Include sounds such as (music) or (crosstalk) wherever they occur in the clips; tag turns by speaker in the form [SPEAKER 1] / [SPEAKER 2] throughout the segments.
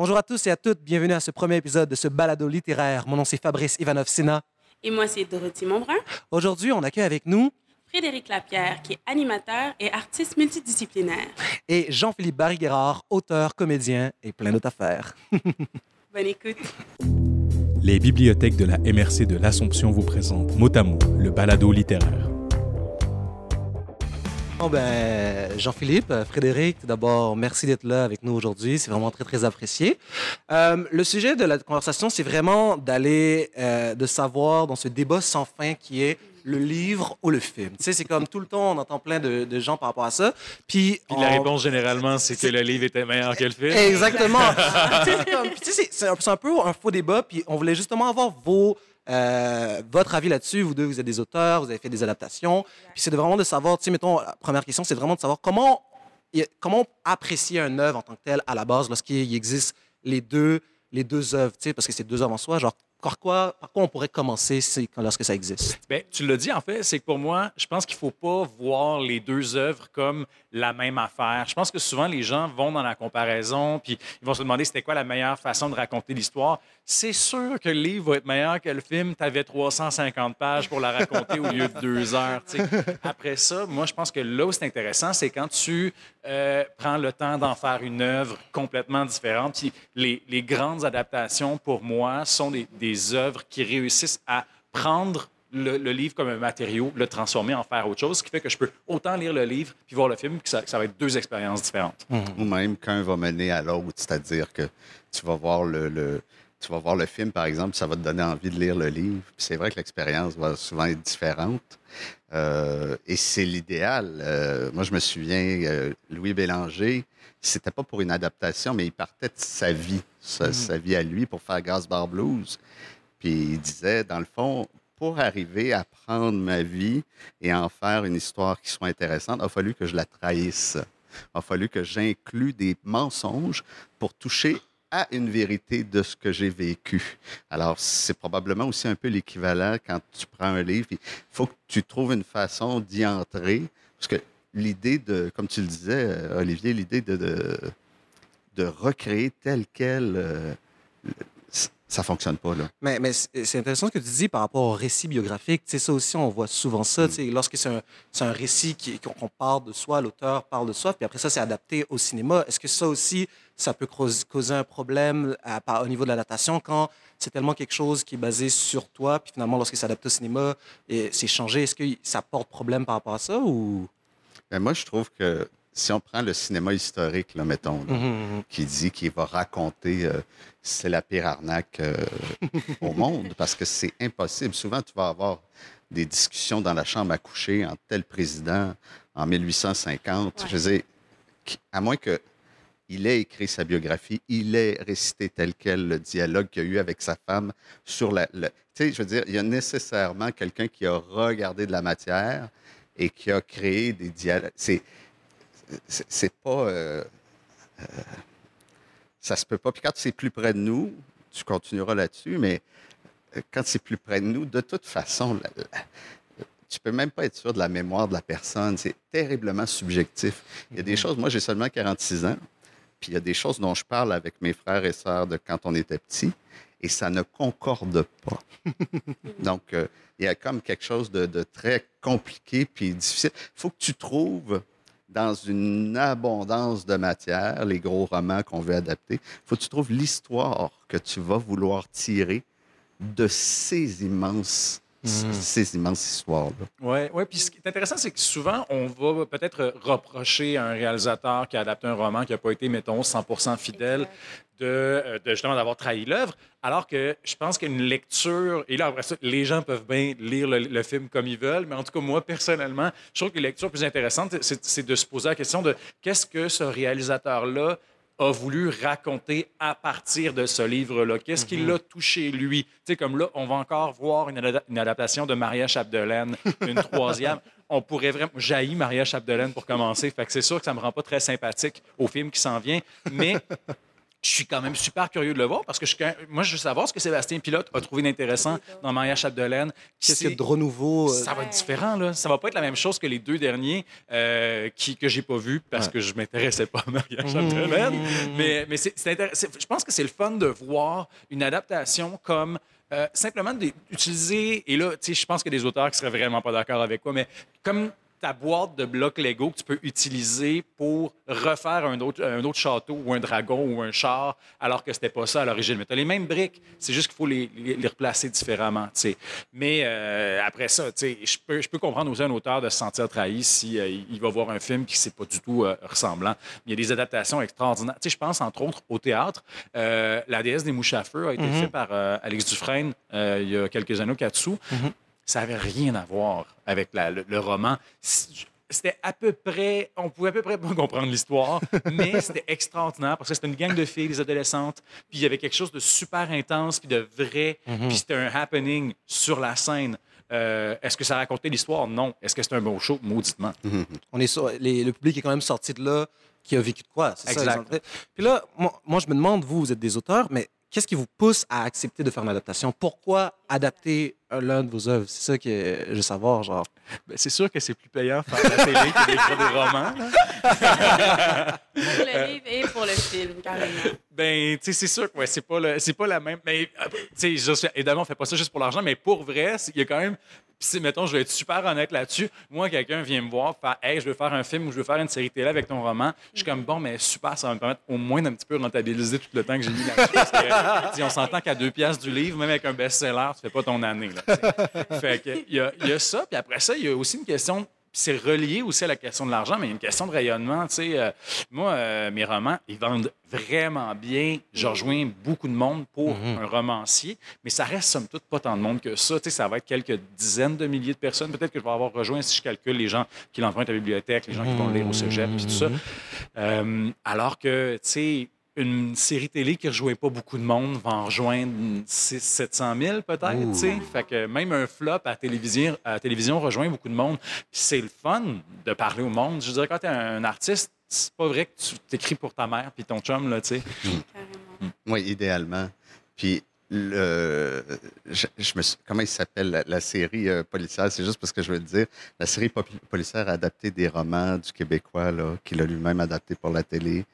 [SPEAKER 1] Bonjour à tous et à toutes, bienvenue à ce premier épisode de ce balado littéraire. Mon nom c'est Fabrice Ivanov-Sina.
[SPEAKER 2] Et moi, c'est Dorothy Monbrun.
[SPEAKER 1] Aujourd'hui, on accueille avec nous
[SPEAKER 2] Frédéric Lapierre, qui est animateur et artiste multidisciplinaire.
[SPEAKER 1] et Jean-Philippe Barry-Guerrard, auteur, comédien et plein d'autres affaires. (laughs)
[SPEAKER 2] Bonne écoute.
[SPEAKER 3] Les bibliothèques de la MRC de l'Assomption vous présentent mot à mot le balado littéraire.
[SPEAKER 1] Bon ben, Jean-Philippe, euh, Frédéric, tout d'abord, merci d'être là avec nous aujourd'hui. C'est vraiment très, très apprécié. Euh, le sujet de la conversation, c'est vraiment d'aller, euh, de savoir dans ce débat sans fin qui est le livre ou le film. Tu sais, c'est comme tout le temps, on entend plein de, de gens par rapport à ça. Puis,
[SPEAKER 4] Puis la
[SPEAKER 1] on-
[SPEAKER 4] réponse, généralement, c'est que le livre était meilleur que le film.
[SPEAKER 1] Exactement. (laughs) Tu sais, c'est un, c'est un peu un faux débat, puis on voulait justement avoir vos, euh, votre avis là-dessus. Vous deux, vous êtes des auteurs, vous avez fait des adaptations. Puis c'est vraiment de savoir, tu sais, mettons, la première question, c'est vraiment de savoir comment, comment apprécier un œuvre en tant que telle à la base lorsqu'il existe les deux, les deux œuvres, tu sais, parce que c'est deux œuvres en soi. Genre, par quoi, on pourrait commencer lorsque ça existe?
[SPEAKER 4] Ben, tu l'as dit, en fait, c'est que pour moi, je pense qu'il ne faut pas voir les deux œuvres comme la même affaire. Je pense que souvent, les gens vont dans la comparaison, puis ils vont se demander c'était quoi la meilleure façon de raconter l'histoire. C'est sûr que le livre va être meilleur que le film. Tu avais 350 pages pour la raconter au lieu de deux heures. Après ça, moi, je pense que là où c'est intéressant, c'est quand tu euh, prends le temps d'en faire une œuvre complètement différente. Puis les, grandes adaptations, pour moi, sont des œuvres qui réussissent à prendre le, le livre comme un matériau, le transformer en faire autre chose, ce qui fait que je peux autant lire le livre puis voir le film, que ça, que ça va être deux expériences différentes.
[SPEAKER 5] Ou même qu'un va mener à l'autre, c'est-à-dire que tu vas voir le, le- tu vas voir le film, par exemple, ça va te donner envie de lire le livre. Puis c'est vrai que l'expérience va souvent être différente. Euh, et c'est l'idéal. Euh, moi, je me souviens, euh, Louis Bélanger, c'était pas pour une adaptation, mais il partait de sa vie, sa, sa vie à lui pour faire Gasbar Blues. Puis il disait, dans le fond, pour arriver à prendre ma vie et en faire une histoire qui soit intéressante, il a fallu que je la trahisse. Il a fallu que j'inclue des mensonges pour toucher à une vérité de ce que j'ai vécu. Alors, c'est probablement aussi un peu l'équivalent quand tu prends un livre. Il faut que tu trouves une façon d'y entrer. Parce que l'idée de, comme tu le disais, euh, Olivier, l'idée de, de, de recréer tel quel, euh, ça fonctionne pas, là.
[SPEAKER 1] Mais, mais c'est intéressant ce que tu dis par rapport au récit biographique. Tu sais, ça aussi, on voit souvent ça. Sais, lorsque c'est un, c'est un récit qui- qu'on parle de soi, l'auteur parle de soi, puis après ça, c'est adapté au cinéma. Est-ce que ça aussi, ça peut cause- causer un problème à- au niveau de l'adaptation quand c'est tellement quelque chose qui est basé sur toi, puis finalement, lorsque c'est adapté au cinéma, et c'est changé, est-ce que ça porte problème par rapport à ça ou...
[SPEAKER 5] Ben, moi, je trouve que si on prend le cinéma historique, là, mettons, là,
[SPEAKER 1] Mhm.
[SPEAKER 5] qui dit qu'il va raconter euh, c'est la pire arnaque euh, au monde parce que c'est impossible. Souvent, tu vas avoir des discussions dans la chambre à coucher entre tel président en 1850.
[SPEAKER 2] Ouais.
[SPEAKER 5] Je veux dire, à moins que il ait écrit sa biographie, il ait récité tel quel le dialogue qu'il a eu avec sa femme sur la. le- tu sais, je veux dire, il y a nécessairement quelqu'un qui a regardé de la matière et qui a créé des dialogues. C'est, c'est, pas. euh, euh, ça se peut pas. Puis quand c'est plus près de nous, tu continueras là-dessus, mais euh, quand c'est plus près de nous, de toute façon, la- la- tu peux même pas être sûr de la mémoire de la personne. C'est terriblement subjectif. Il y a des choses, moi j'ai seulement 46 ans, puis il y a des choses dont je parle avec mes frères et sœurs de quand on était petits, et ça ne concorde pas. (laughs) Donc, euh, il y a comme quelque chose de, de très compliqué puis difficile. Il faut que tu trouves dans une abondance de matière, les gros romans qu'on veut adapter, il faut que tu trouves l'histoire que tu vas vouloir tirer de ces immenses, ces immenses histoires-là.
[SPEAKER 4] Oui, ouais, puis ce qui est intéressant, c'est que souvent, on va peut-être reprocher à un réalisateur qui a adapté un roman qui n'a pas été, mettons, 100 fidèle de, euh, de justement d'avoir trahi l'œuvre, alors que je pense qu'une lecture, et là, après ça, les gens peuvent bien lire le, le film comme ils veulent, mais en tout cas, moi, personnellement, je trouve que la lecture plus intéressante, c'est c'est de se poser la question de qu'est-ce que ce réalisateur-là a voulu raconter à partir de ce livre-là? Qu'est-ce qui l'a touché, lui? Tu sais, comme là, on va encore voir une adaptation de Maria Chapdelaine, une (laughs) troisième. On pourrait vraiment... Jaillit Maria Chapdelaine pour commencer. Fait que c'est sûr que ça me rend pas très sympathique au film qui s'en vient. Mais je suis quand même super curieux de le voir parce que je, moi, je veux savoir ce que Sébastien Pilote a trouvé d'intéressant dans Maria Chapdelaine.
[SPEAKER 1] Qu'est-ce qu'il y a
[SPEAKER 4] C'est-
[SPEAKER 1] de renouveau? euh,
[SPEAKER 4] ça va être différent, là. Ça va pas être la même chose que les deux derniers euh, qui, que j'ai pas vus parce
[SPEAKER 1] Ouais.
[SPEAKER 4] que je m'intéressais pas à Maria Chapdelaine. Mais, mais c'est. Je pense que c'est le fun de voir une adaptation comme euh, simplement d'utiliser, et là, tu sais, je pense qu'il y a des auteurs qui seraient vraiment pas d'accord avec moi, mais comme ta boîte de blocs Lego que tu peux utiliser pour refaire un autre, un autre château ou un dragon ou un char, alors que c'était pas ça à l'origine. Mais tu as les mêmes briques, c'est juste qu'il faut les, les- les replacer différemment. tu sais. Mais euh, après ça, je peux, je peux comprendre aussi un auteur de se sentir trahi si euh, il va voir un film qui c'est pas du tout euh, ressemblant. Il y a des adaptations extraordinaires. Je pense entre autres au théâtre. La déesse des mouches à feu a été fait par euh, Alex Dufresne il y a quelques années au Katsu ça n'avait rien à voir avec la- le, le roman. C'était à peu près, on pouvait à peu près pas comprendre l'histoire, (laughs) mais c'était extraordinaire parce que c'était une gang de filles, des adolescentes, puis il y avait quelque chose de super intense, puis de vrai, puis c'était un happening sur la scène. Euh, Est-ce que ça racontait l'histoire? Non. Est-ce que c'était un bon show? Mauditement.
[SPEAKER 1] On est sur, les- le public est quand même sorti de là, qui a vécu de quoi? Ça,
[SPEAKER 4] Exact.
[SPEAKER 1] Puis là, moi, moi, je me demande, vous, vous êtes des auteurs, mais qu'est-ce qui vous pousse à accepter de faire une adaptation? Pourquoi adapter l'un de vos œuvres? C'est ça que je veux savoir, genre.
[SPEAKER 4] Ben, c'est sûr que c'est plus payant faire la télé que d'écrire des romans. (laughs)
[SPEAKER 2] Pour le livre et pour le film, carrément.
[SPEAKER 4] Ben, tu sais, c'est sûr que ouais, c'est pas le- c'est pas la même. Mais euh, tu sais, évidemment, on fait pas ça juste pour l'argent, mais pour vrai, c'est- il y a quand même. C'est- mettons, je vais être super honnête là-dessus. Moi, quelqu'un vient me voir, faire, hey, je veux faire un film ou je veux faire une série télé avec ton roman. Je suis comme bon, mais super, ça va me permettre au moins d'un petit peu rentabiliser tout le temps que j'ai mis là-dessus. (laughs) On s'entend qu'à deux piastres du livre, même avec un best-seller, tu fais pas ton année. Là. (laughs) fait que, il y a, il y a ça, puis après ça, il y a aussi une question. C'est relié aussi à la question de l'argent, mais il y a une question de rayonnement. Tu sais, euh, moi, euh, mes romans, ils vendent vraiment bien. Je rejoins beaucoup de monde pour un romancier, mais ça reste somme toute pas tant de monde que ça. Tu sais, ça va être quelques dizaines de milliers de personnes. Peut-être que je vais avoir rejoint, si je calcule, les gens qui l'empruntent à la bibliothèque, les gens qui vont lire au cégep, puis tout ça. Euh, alors que, tu sais, une série télé qui ne rejoint pas beaucoup de monde va en rejoindre 6 700 000 peut-être. tu sais. Fait que même un flop à télévision, à la télévision rejoint beaucoup de monde. C'est le fun de parler au monde. Je dirais, quand tu es un artiste, c'est pas vrai que tu t'écris pour ta mère puis ton chum, là, tu sais.
[SPEAKER 2] Carrément.
[SPEAKER 5] Oui, idéalement. Puis, le, je, je me suis- comment il s'appelle la, la série euh, policière? C'est juste parce que je veux le dire. La série policière a adapté des romans du Québécois, là, qu'il a lui-même adapté pour la télé.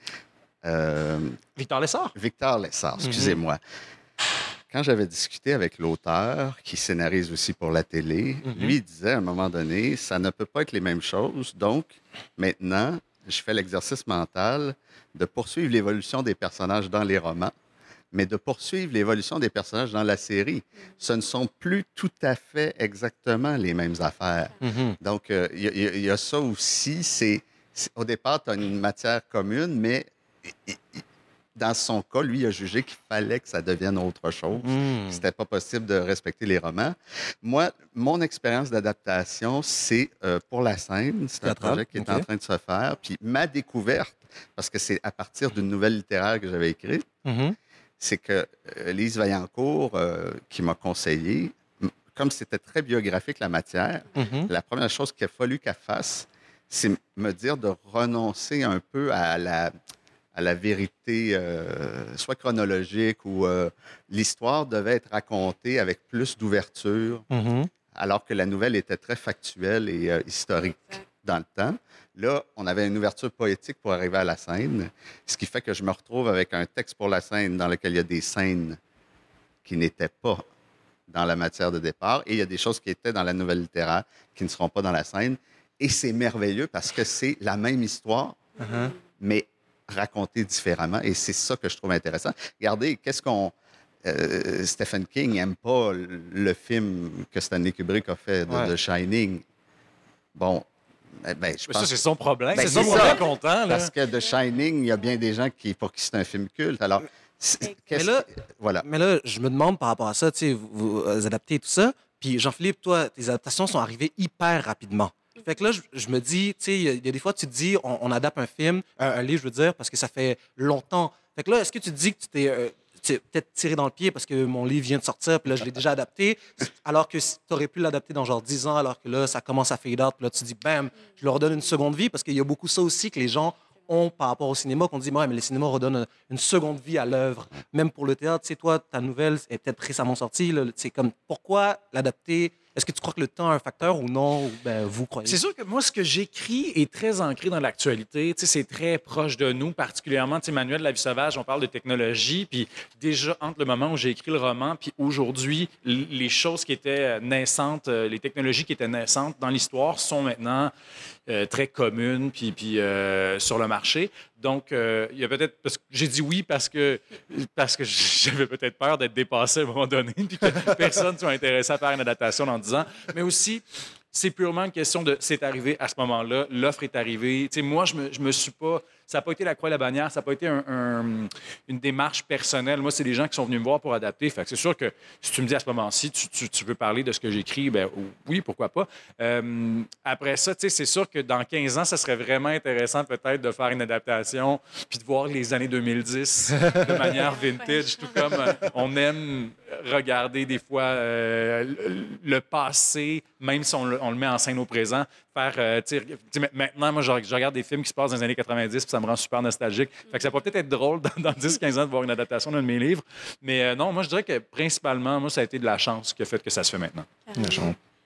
[SPEAKER 5] Euh,
[SPEAKER 4] Victor Lessard.
[SPEAKER 5] Victor Lessard, excusez-moi. Quand j'avais discuté avec l'auteur, qui scénarise aussi pour la télé, lui, il disait à un moment donné, ça ne peut pas être les mêmes choses. Donc, maintenant, je fais l'exercice mental de poursuivre l'évolution des personnages dans les romans, mais de poursuivre l'évolution des personnages dans la série. Ce ne sont plus tout à fait exactement les mêmes affaires. Donc, euh, il y, a- y y ça aussi. C'est, c'est- au départ, tu as une matière commune, mais dans son cas, lui, il a jugé qu'il fallait que ça devienne autre chose.
[SPEAKER 1] Hmm.
[SPEAKER 5] C'était pas possible de respecter les romans. Moi, mon expérience d'adaptation, c'est euh, pour la scène. C'est un projet qui est en train de se faire. Puis ma découverte, parce que c'est à partir d'une nouvelle littéraire que j'avais écrite,
[SPEAKER 1] Mhm.
[SPEAKER 5] c'est que euh, Lise Vaillancourt, euh, qui m'a conseillé, comme c'était très biographique la matière,
[SPEAKER 1] Mhm.
[SPEAKER 5] la première chose qu'il a fallu qu'elle fasse, c'est me dire de renoncer un peu à la, à la vérité, euh, soit chronologique ou euh, l'histoire devait être racontée avec plus d'ouverture,
[SPEAKER 1] Mhm.
[SPEAKER 5] alors que la nouvelle était très factuelle et euh, historique dans le temps. Là, on avait une ouverture poétique pour arriver à la scène, ce qui fait que je me retrouve avec un texte pour la scène dans lequel il y a des scènes qui n'étaient pas dans la matière de départ et il y a des choses qui étaient dans la nouvelle littéraire qui ne seront pas dans la scène. Et c'est merveilleux parce que c'est la même histoire,
[SPEAKER 1] Mhm.
[SPEAKER 5] mais racontée différemment. Et c'est ça que je trouve intéressant. Regardez, qu'est-ce qu'on. euh, Stephen King n'aime pas le- film que Stanley Kubrick a fait de,
[SPEAKER 1] Ouais.
[SPEAKER 5] de Shining. Bon, eh ben, je
[SPEAKER 4] Mais ça,
[SPEAKER 5] pense
[SPEAKER 4] c'est son problème.
[SPEAKER 5] Ben,
[SPEAKER 4] c'est
[SPEAKER 5] c'est
[SPEAKER 4] ça,
[SPEAKER 5] ça.
[SPEAKER 4] on est content. Là.
[SPEAKER 5] parce que The Shining, il y a bien des gens qui, pour qui c'est un film culte. Alors,
[SPEAKER 1] Mais là-
[SPEAKER 5] voilà.
[SPEAKER 1] Mais là, je me demande par rapport à ça, tu sais, vous, vous, euh, adaptez tout ça. Puis Jean-Philippe, toi, tes adaptations sont arrivées hyper rapidement. Fait que là, je, me dis, tu sais, il y, a- des fois, tu te dis, on, adapte un film, un, livre, je veux dire, parce que ça fait longtemps. Fait que là, est-ce que tu te dis que tu t'es euh, peut-être tiré dans le pied parce que mon livre vient de sortir, puis là, je l'ai déjà adapté, alors que tu aurais pu l'adapter dans genre 10 ans, alors que là, ça commence à fade out, puis là, tu dis, bam, je leur donne une seconde vie, parce qu'il y a beaucoup ça aussi que les gens ont par rapport au cinéma qu'on dit, ouais, mais le cinéma redonne une- seconde vie à l'œuvre. Même pour le théâtre, tu sais, toi, ta nouvelle est peut-être récemment sortie. C'est comme, pourquoi l'adapter? Est-ce que tu crois que le temps a un facteur ou non? Ben, vous croyez?
[SPEAKER 4] C'est sûr que moi, ce que j'écris est très ancré dans l'actualité. C'est très proche de nous, particulièrement, Manuel de la vie sauvage, on parle de technologie. Puis déjà, entre le moment où j'ai écrit le roman, puis aujourd'hui, les choses qui étaient naissantes, euh, les technologies qui étaient naissantes dans l'histoire sont maintenant euh, très communes, puis, puis euh, sur le marché. Donc, euh, il y a peut-être. J'ai dit oui parce que, parce que (laughs) j'avais peut-être peur d'être dépassé à un moment donné, puis que (laughs) personne soit intéressé à faire une adaptation dans 10 ans. Mais aussi, c'est purement une question de c'est arrivé à ce moment-là, l'offre est arrivée. Tu sais, moi, je me, je me suis pas. Ça n'a pas été la croix et la bannière, ça n'a pas été un- un- une démarche personnelle. Moi, c'est des gens qui sont venus me voir pour adapter. Fait c'est sûr que si tu me dis à ce moment-ci, tu, tu- tu veux parler de ce que j'écris, ben oui, pourquoi pas. Euh, après ça, c'est sûr que dans 15 ans, ça serait vraiment intéressant peut-être de faire une adaptation puis de voir les années 2010 de (laughs) manière vintage, tout comme euh, on aime regarder des fois euh, le, le passé, même si on le, on le met en scène au présent. Faire, euh, maintenant, moi, je, je regarde des films qui se passent dans les années 90 puis ça me rend super nostalgique. Fait que ça peut peut-être être drôle dans, dans 10-15 ans de voir une adaptation d'un de mes livres. Mais euh, non, moi, je dirais que principalement, moi, ça a été de la chance qui a fait que ça se fait maintenant.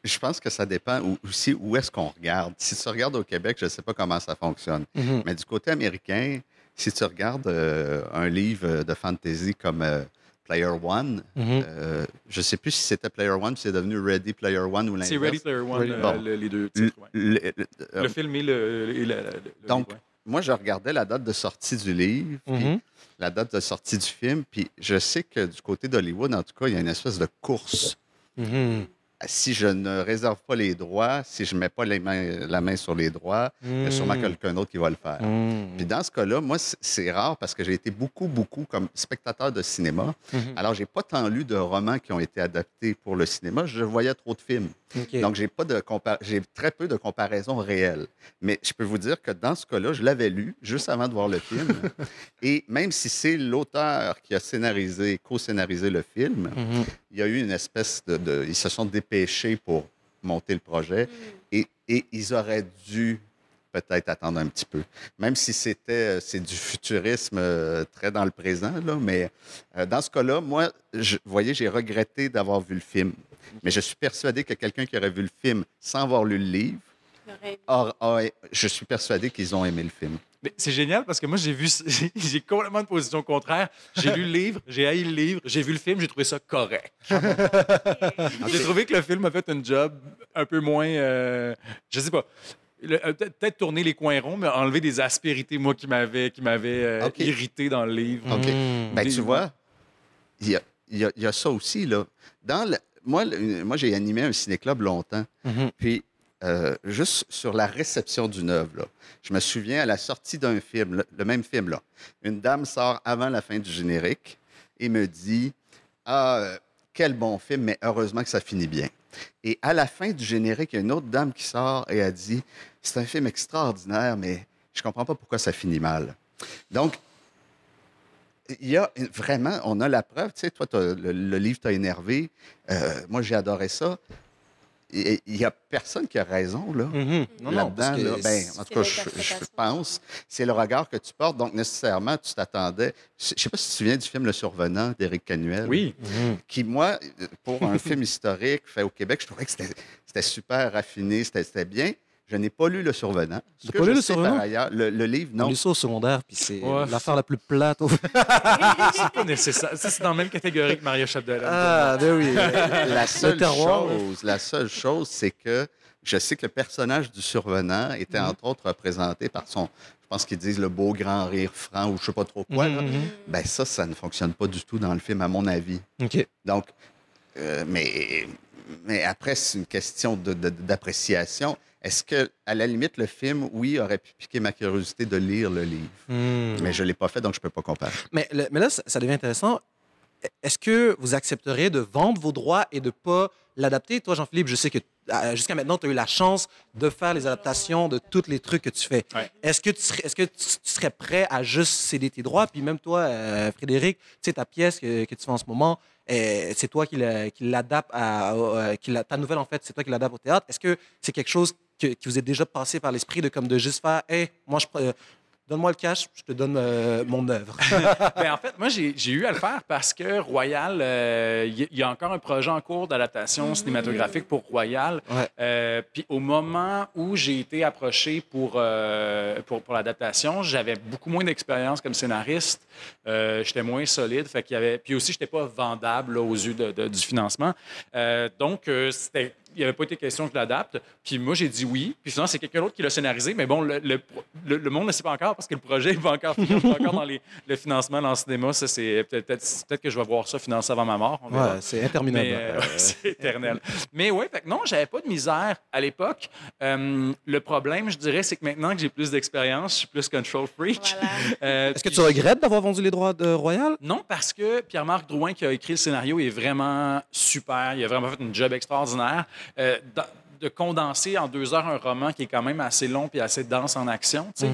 [SPEAKER 5] Je pense que ça dépend où- aussi où est-ce qu'on regarde. Si tu regardes au Québec, je ne sais pas comment ça fonctionne.
[SPEAKER 1] Mhm.
[SPEAKER 5] Mais du côté américain, si tu regardes euh, un livre de fantasy comme euh, Player One,
[SPEAKER 1] Mhm.
[SPEAKER 5] euh, je ne sais plus si c'était Player One, puis c'est devenu Ready Player One ou l'inverse.
[SPEAKER 4] C'est Ready Player One,
[SPEAKER 1] Ready-
[SPEAKER 4] euh,
[SPEAKER 5] Bon.
[SPEAKER 4] le- les deux
[SPEAKER 5] Le-
[SPEAKER 4] titres. ouais.
[SPEAKER 5] le- le- euh,
[SPEAKER 4] Le film et le. et le- le- le
[SPEAKER 5] Donc,
[SPEAKER 4] livre, ouais.
[SPEAKER 5] Moi, je regardais la date de sortie du livre,
[SPEAKER 1] Mhm.
[SPEAKER 5] la date de sortie du film, puis je sais que du côté d'Hollywood, en tout cas, il y a une espèce de course.
[SPEAKER 1] Mhm.
[SPEAKER 5] Si je ne réserve pas les droits, si je ne mets pas les mains- la main sur les droits, il y a sûrement
[SPEAKER 1] Mhm.
[SPEAKER 5] quelqu'un d'autre qui va le faire. Puis dans ce cas-là, moi, c'est rare parce que j'ai été beaucoup, beaucoup comme spectateur de cinéma. Alors, j'ai pas tant lu de romans qui ont été adaptés pour le cinéma. Je voyais trop de films. Donc, j'ai pas de j'ai très peu de comparaisons réelles. Mais je peux vous dire que dans ce cas-là, je l'avais lu juste avant de voir le film. (laughs) Et même si c'est l'auteur qui a scénarisé, co-scénarisé le film,
[SPEAKER 1] Mhm.
[SPEAKER 5] il y a eu une espèce de, de- Ils se sont dépêchés pour monter le projet et, et ils auraient dû peut-être attendre un petit peu. Même si c'était euh, c'est du futurisme euh, très dans le présent, là, mais euh, dans ce cas-là, moi, je, vous voyez, j'ai regretté d'avoir vu le film. Mais je suis persuadé que quelqu'un qui aurait vu le film sans avoir lu le livre, a- je suis persuadé qu'ils ont aimé le film.
[SPEAKER 4] Mais C'est génial parce que moi, j'ai vu, (laughs) j'ai complètement de position contraire. J'ai lu le livre, j'ai haï le livre, j'ai vu le film, j'ai trouvé ça correct. (laughs) J'ai trouvé que le film a fait un job un peu moins, euh, je sais pas, euh, peut-être tourner les coins ronds, mais enlever des aspérités, moi, qui m'avaient qui euh, irrité dans le livre.
[SPEAKER 5] OK. Ben,
[SPEAKER 4] Des-
[SPEAKER 5] tu vois, il y a, y a ça aussi. Là. Dans le- moi, le- moi j'ai animé un ciné-club longtemps.
[SPEAKER 1] Mhm.
[SPEAKER 5] Puis, euh, juste sur la réception d'une œuvre, là, je me souviens à la sortie d'un film, le, le même film, là, une dame sort avant la fin du générique et me dit Ah, euh, quel bon film, mais heureusement que ça finit bien. Et à la fin du générique, il y a une autre dame qui sort et a dit C'est un film extraordinaire, mais je comprends pas pourquoi ça finit mal. Donc, il y a vraiment, on a la preuve. Tu sais, toi, le, le livre t'a énervé. Euh, moi, j'ai adoré ça. Il n'y a personne qui a raison, là.
[SPEAKER 1] Mhm. Non, parce
[SPEAKER 5] Là-dedans, là, ben, en tout cas,
[SPEAKER 6] c'est
[SPEAKER 5] je, pense, c'est le regard que tu portes. Donc, nécessairement, tu t'attendais. Je ne sais pas si tu te souviens du film Le Survenant d'Éric Canuel.
[SPEAKER 4] Oui.
[SPEAKER 1] Mhm.
[SPEAKER 5] Qui, moi, pour un (laughs) film historique fait au Québec, je trouvais que c'était super raffiné, c'était c'était bien. Je n'ai pas lu Le Survenant. Ce que
[SPEAKER 1] pas
[SPEAKER 5] je
[SPEAKER 1] lu Le
[SPEAKER 5] sais
[SPEAKER 1] Survenant?
[SPEAKER 5] Par ailleurs, le, le livre,
[SPEAKER 1] On
[SPEAKER 5] non.
[SPEAKER 1] lit ça au secondaire, puis c'est
[SPEAKER 4] Ouais.
[SPEAKER 1] l'affaire la plus plate. au- (laughs)
[SPEAKER 4] C'est pas nécessaire. Ça, c'est dans la même catégorie que Maria Chapdelaine.
[SPEAKER 1] Ah, ben oui.
[SPEAKER 5] La seule
[SPEAKER 1] terroir,
[SPEAKER 5] chose, la seule chose, c'est que je sais que le personnage du survenant était entre autres représenté par son, je pense qu'ils disent le beau grand rire franc ou je sais pas trop quoi. là.
[SPEAKER 1] Mhm.
[SPEAKER 5] Ben ça, ça ne fonctionne pas du tout dans le film, à mon avis.
[SPEAKER 1] OK.
[SPEAKER 5] Donc, euh, mais, mais après, c'est une question de- de- d'appréciation. Est-ce que, à la limite, le film, oui, aurait pu piquer ma curiosité de lire le livre,
[SPEAKER 1] Mhm.
[SPEAKER 5] mais je l'ai pas fait, donc je peux pas comparer.
[SPEAKER 1] Mais, le- mais là, ça, ça devient intéressant. Est-ce que vous accepteriez de vendre vos droits et de ne pas l'adapter? Toi, Jean-Philippe, je sais que jusqu'à maintenant, tu as eu la chance de faire les adaptations de tous les trucs que tu fais.
[SPEAKER 4] Ouais.
[SPEAKER 1] Est-ce que, tu serais, est-ce que tu tu serais prêt à juste céder tes droits? Puis même toi, euh, Frédéric, tu sais, ta pièce que, que tu fais en ce moment, euh, c'est toi qui la- qui l'adapte à... euh, qui la- ta nouvelle, en fait, c'est toi qui l'adapte au théâtre. Est-ce que c'est quelque chose que- qui vous est déjà passé par l'esprit de, comme de juste faire, hey, moi, je, euh, donne-moi le cash, je te donne euh, mon œuvre. (laughs)
[SPEAKER 4] Ben, en fait, moi, j'ai eu à le faire parce que Royal, euh, il y, a encore un projet en cours d'adaptation cinématographique pour Royal. Euh, Puis au moment où j'ai été approché pour, euh, pour, pour l'adaptation, j'avais beaucoup moins d'expérience comme scénariste. Euh, j'étais moins solide. Fait qu'il y avait... Puis aussi, je n'étais pas vendable là, aux yeux de- de- du financement. Euh, donc, euh, c'était il n'y avait pas été question que je l'adapte. Puis moi, j'ai dit oui. Puis finalement, c'est quelqu'un d'autre qui l'a scénarisé. Mais bon, le, le, le- le monde ne sait pas encore parce que le projet n'est pas encore fini. Est encore dans les- le financement dans le cinéma. Ça, c'est peut-être peut-être- peut-être que je vais voir ça financé avant ma mort.
[SPEAKER 1] Ouais, c'est interminable.
[SPEAKER 4] Mais, euh, (laughs) c'est éternel. Mais oui, fait que non, j'avais pas de misère à l'époque. Euh, le problème, je dirais, c'est que maintenant que j'ai plus d'expérience, je suis plus control freak.
[SPEAKER 2] Voilà. (laughs)
[SPEAKER 4] Euh,
[SPEAKER 1] Est-ce que tu regrettes d'avoir vendu les droits de Royal?
[SPEAKER 4] non, parce que Pierre-Marc Drouin, qui a écrit le scénario, est vraiment super. Il a vraiment fait une job extraordinaire. Euh, de condenser en deux heures un roman qui est quand même assez long et assez dense en action. tu sais.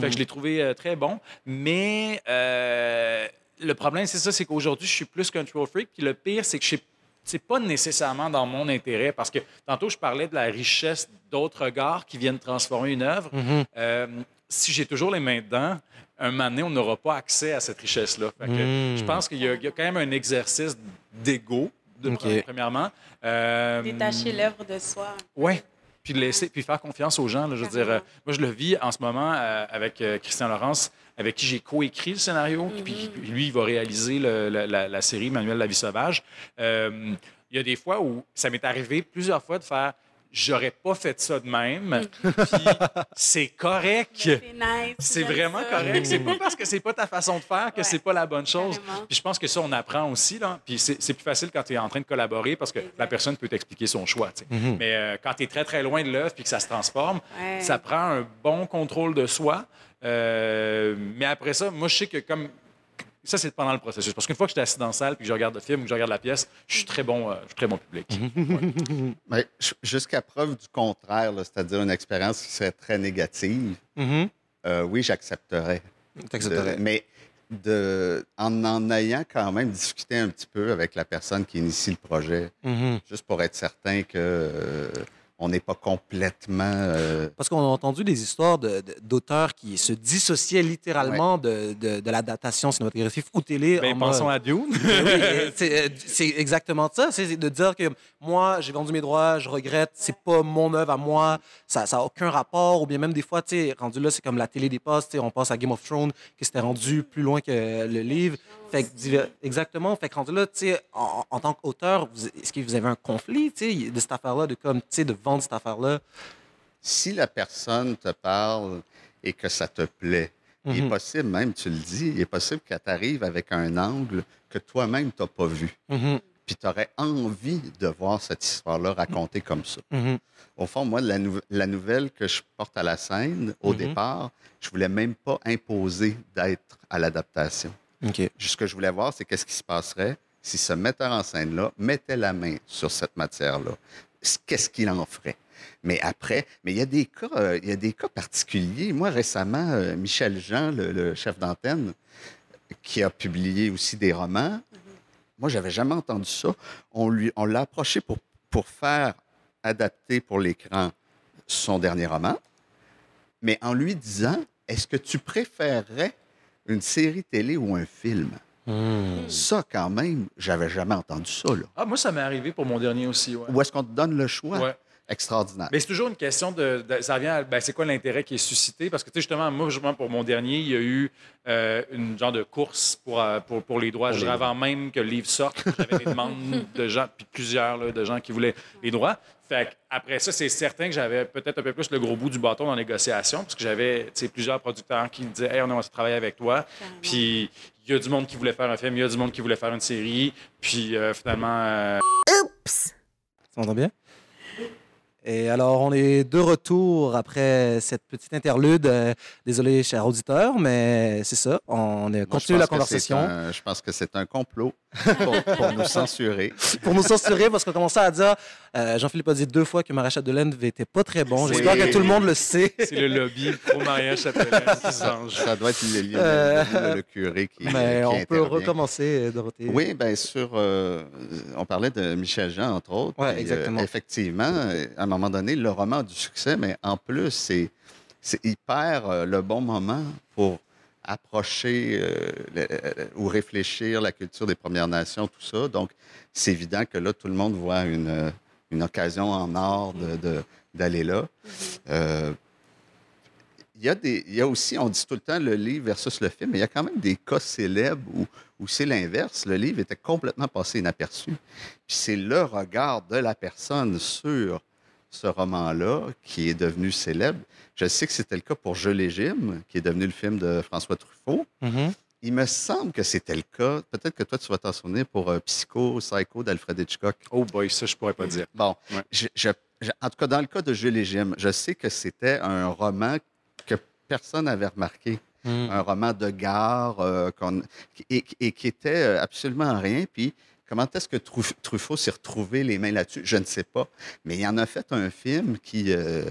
[SPEAKER 4] Fait que je l'ai trouvé euh, très bon. Mais euh, le problème, c'est ça, c'est qu'aujourd'hui, je suis plus control freak. Puis le pire, c'est que je sais c'est pas nécessairement dans mon intérêt parce que tantôt je parlais de la richesse d'autres regards qui viennent transformer une œuvre. Euh, si j'ai toujours les mains dedans, un moment donné, on n'aura pas accès à cette richesse-là. Je pense qu'il y, y a quand même un exercice d'ego, de, premièrement. Euh,
[SPEAKER 2] Détacher l'œuvre de soi.
[SPEAKER 4] oui. Puis laisser, puis faire confiance aux gens. là, je veux dire, euh, moi, je le vis en ce moment euh, avec euh, Christian Laurence, avec qui j'ai coécrit le scénario. Puis puis lui, il va réaliser le- la, la- la série Manuel la vie sauvage. Euh, il y a des fois où ça m'est arrivé plusieurs fois de faire j'aurais pas fait ça de même. (laughs) Puis c'est correct.
[SPEAKER 2] C'est nice.
[SPEAKER 4] Vraiment
[SPEAKER 2] ça.
[SPEAKER 4] correct. C'est pas parce que c'est pas ta façon de faire que
[SPEAKER 2] Ouais.
[SPEAKER 4] c'est pas la bonne chose. Puis je pense que ça, on apprend aussi. Là. Puis c'est c'est plus facile quand tu es en train de collaborer parce que la personne peut t'expliquer son choix. sais. Mais euh, quand tu es très, très loin de l'œuvre puis que ça se transforme,
[SPEAKER 2] Ouais.
[SPEAKER 4] ça prend un bon contrôle de soi. Euh, mais après ça, moi, je sais que comme. Ça, c'est pendant le processus. Parce qu'une fois que je suis assis dans la salle puis que je regarde le film ou que je regarde la pièce, je suis très bon, euh, je suis très bon public.
[SPEAKER 5] Mais j- jusqu'à preuve du contraire, c'est-à-dire une expérience qui serait très négative,
[SPEAKER 1] Mhm.
[SPEAKER 5] euh, oui, j'accepterais. Mais de, en en ayant quand même discuté un petit peu avec la personne qui initie le projet,
[SPEAKER 1] Mhm.
[SPEAKER 5] juste pour être certain que euh, on n'est pas complètement. euh,
[SPEAKER 1] Parce qu'on a entendu des histoires de- de- d'auteurs qui se dissociaient littéralement de, de, de l'adaptation cinématographique ou télé.
[SPEAKER 4] Ben,
[SPEAKER 1] en
[SPEAKER 4] pensons
[SPEAKER 1] mode-
[SPEAKER 4] à Dune.
[SPEAKER 1] Mais (laughs) oui, euh, c'est euh, c'est exactement ça. C'est de dire que moi, j'ai vendu mes droits, je regrette, c'est pas mon œuvre à moi, ça n'a aucun rapport. Ou bien même des fois, tu sais, rendu là, c'est comme la télé des postes, tu sais, on passe à Game of Thrones, que c'était rendu plus loin que le livre. Fait que, diver- exactement. Fait que rendu là, tu sais, en, en tant qu'auteur, est-ce que vous avez un conflit, tu sais, de cette affaire-là, de comme, tu sais, de vendre cette affaire-là?
[SPEAKER 5] si la personne te parle et que ça te plaît, il est
[SPEAKER 1] Mhm.
[SPEAKER 5] possible, même tu le dis, il est possible qu'elle t'arrive avec un angle que toi-même tu n'as pas vu.
[SPEAKER 1] Mhm,
[SPEAKER 5] Puis tu aurais envie de voir cette histoire-là racontée comme ça.
[SPEAKER 1] mhm,
[SPEAKER 5] Au fond, moi, la, nou- la nouvelle que je porte à la scène, au départ, je voulais même pas imposer d'être à l'adaptation.
[SPEAKER 1] OK.
[SPEAKER 5] Ce que je voulais voir, c'est qu'est-ce qui se passerait si ce metteur en scène-là mettait la main sur cette matière-là. Qu'est-ce qu'il en ferait? Mais après, mais il y a des cas, euh, il y a des cas particuliers. Moi, récemment, euh, Michel Jean, le, le chef d'antenne, qui a publié aussi des romans, moi, j'avais jamais entendu ça. On lui, on l'a approché pour, pour faire adapter pour l'écran son dernier roman, mais en lui disant, est-ce que tu préférerais une série télé ou un film?
[SPEAKER 1] Mhm.
[SPEAKER 5] Ça, quand même, j'avais jamais entendu ça. Là.
[SPEAKER 4] Ah, moi, ça m'est arrivé pour mon dernier aussi. Ouais.
[SPEAKER 5] Ou est-ce qu'on te donne le choix?
[SPEAKER 4] Ouais.
[SPEAKER 5] Extraordinaire.
[SPEAKER 4] Mais c'est toujours une question de. de- ça vient. ben, c'est quoi l'intérêt qui est suscité? Parce que, tu sais, justement, moi, justement, pour mon dernier, il y a eu euh, une genre de course pour, euh, pour, pour les droits.
[SPEAKER 5] Pour les
[SPEAKER 4] avant même que le livre sorte, j'avais des demandes de gens, puis plusieurs là, de gens qui voulaient les droits. Fait que après ça, c'est certain que j'avais peut-être un peu plus le gros bout du bâton dans la négociation, parce que j'avais plusieurs producteurs qui me disaient Hey, on aimerait travailler avec toi. Puis il y a du monde qui voulait faire un film, il y a du monde qui voulait faire une série. Puis euh, finalement, euh,
[SPEAKER 1] Ça m'entend bien? Et alors, on est de retour après cette petite interlude. Euh, désolé, cher auditeur, mais c'est ça. On continue la conversation
[SPEAKER 5] un- je pense que c'est un complot pour, pour nous censurer. (laughs)
[SPEAKER 1] pour nous censurer parce qu'on commençait à dire euh, Jean-Philippe a dit deux fois que Maréchal de laine n'était pas très bon.
[SPEAKER 4] Oui.
[SPEAKER 1] J'espère que tout le monde le sait.
[SPEAKER 4] c'est le lobby (laughs) qui se venge.
[SPEAKER 5] Ça doit être le,
[SPEAKER 1] Euh,
[SPEAKER 5] Leroux, le curé qui,
[SPEAKER 1] mais
[SPEAKER 5] qui
[SPEAKER 1] on peut recommencer, Dorothée.
[SPEAKER 5] Oui, bien sûr. euh, on parlait de Michel Jean, entre autres. Euh,
[SPEAKER 1] exactement.
[SPEAKER 5] effectivement, euh, à un moment donné, le roman a du succès, mais en plus, c'est c'est il perd euh, le bon moment pour approcher euh, le- ou réfléchir la culture des Premières Nations, tout ça. Donc, c'est évident que là, tout le monde voit une, euh, une occasion en or de- de- d'aller là. Euh, il y, a des, il y a aussi, on dit tout le temps le livre versus le film, mais il y a quand même des cas célèbres où, où c'est l'inverse. Le livre était complètement passé inaperçu. Puis c'est le regard de la personne sur ce roman-là qui est devenu célèbre. Je sais que c'était le cas pour Je légime, qui est devenu le film de François Truffaut.
[SPEAKER 1] Mhm.
[SPEAKER 5] Il me semble que c'était le cas. Peut-être que toi, tu vas t'en souvenir pour euh, Psycho, Psycho d'Alfred Hitchcock.
[SPEAKER 4] Oh boy, ça, je pourrais pas dire.
[SPEAKER 5] Bon,
[SPEAKER 4] Ouais.
[SPEAKER 5] je- je- je- en tout cas, dans le cas de Jules et Jim, je sais que c'était un roman que personne n'avait remarqué.
[SPEAKER 1] Mhm.
[SPEAKER 5] Un roman de gare euh, et, et qui était euh, absolument rien. Puis, comment est-ce que Truf- Truffaut s'est retrouvé les mains là-dessus? Je ne sais pas. Mais il en a fait un film qui. euh,